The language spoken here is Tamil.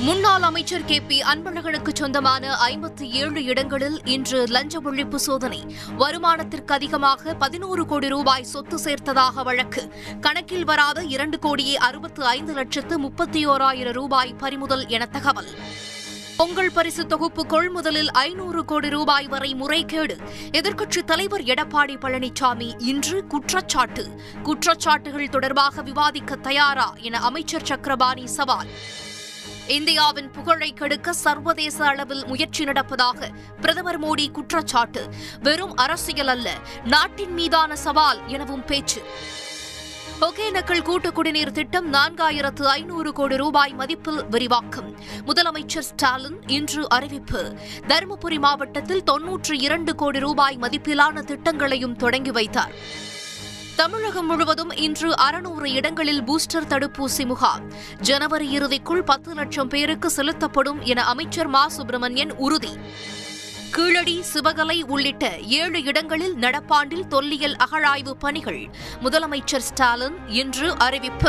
முன்னாள் அமைச்சர் கே பி அன்பழகனுக்கு சொந்தமான ஐம்பத்தி ஏழு இடங்களில் இன்று லஞ்ச ஒழிப்பு சோதனை. வருமானத்திற்கு அதிகமாக பதினோரு கோடி ரூபாய் சொத்து சேர்த்ததாக வழக்கு. கணக்கில் வராத இரண்டு கோடியே அறுபத்து ஐந்து லட்சத்து முப்பத்தி ஓராயிரம் ரூபாய் பறிமுதல் என தகவல். பொங்கல் பரிசு தொகுப்பு கொள்முதலில் ஐநூறு கோடி ரூபாய் வரை முறைகேடு. எதிர்க்கட்சித் தலைவர் எடப்பாடி பழனிசாமி இன்று குற்றச்சாட்டு. குற்றச்சாட்டுகள் தொடர்பாக விவாதிக்க தயாரா என அமைச்சர் சக்கரபாணி சவால். இந்தியாவின் புகழை கெடுக்க சர்வதேச அளவில் முயற்சி நடப்பதாக பிரதமர் மோடி குற்றச்சாட்டு. வெறும் அரசியல் அல்ல நாட்டின் மீதான சவால் எனவும் பேச்சு. ஒகேனக்கல் கூட்டு குடிநீர் திட்டம் நான்காயிரத்து ஐநூறு கோடி ரூபாய் மதிப்பில் விரிவாக்கம். முதலமைச்சர் ஸ்டாலின் இன்று அறிவிப்பு. தருமபுரி மாவட்டத்தில் தொன்னூற்று இரண்டு கோடி ரூபாய் மதிப்பிலான திட்டங்களையும் தொடங்கி வைத்தார். தமிழகம் முழுவதும் இன்று அறுநூறு இடங்களில் பூஸ்டர் தடுப்பூசி முகாம். ஜனவரி இறுதிக்குள் பத்து லட்சம் பேருக்கு செலுத்தப்படும் என அமைச்சர் மா. சுப்பிரமணியன் உறுதி. கீழடி சிவகலை உள்ளிட்ட ஏழு இடங்களில் நடப்பாண்டில் தொல்லியல் அகழாய்வு பணிகள். முதலமைச்சர் ஸ்டாலின் இன்று அறிவிப்பு.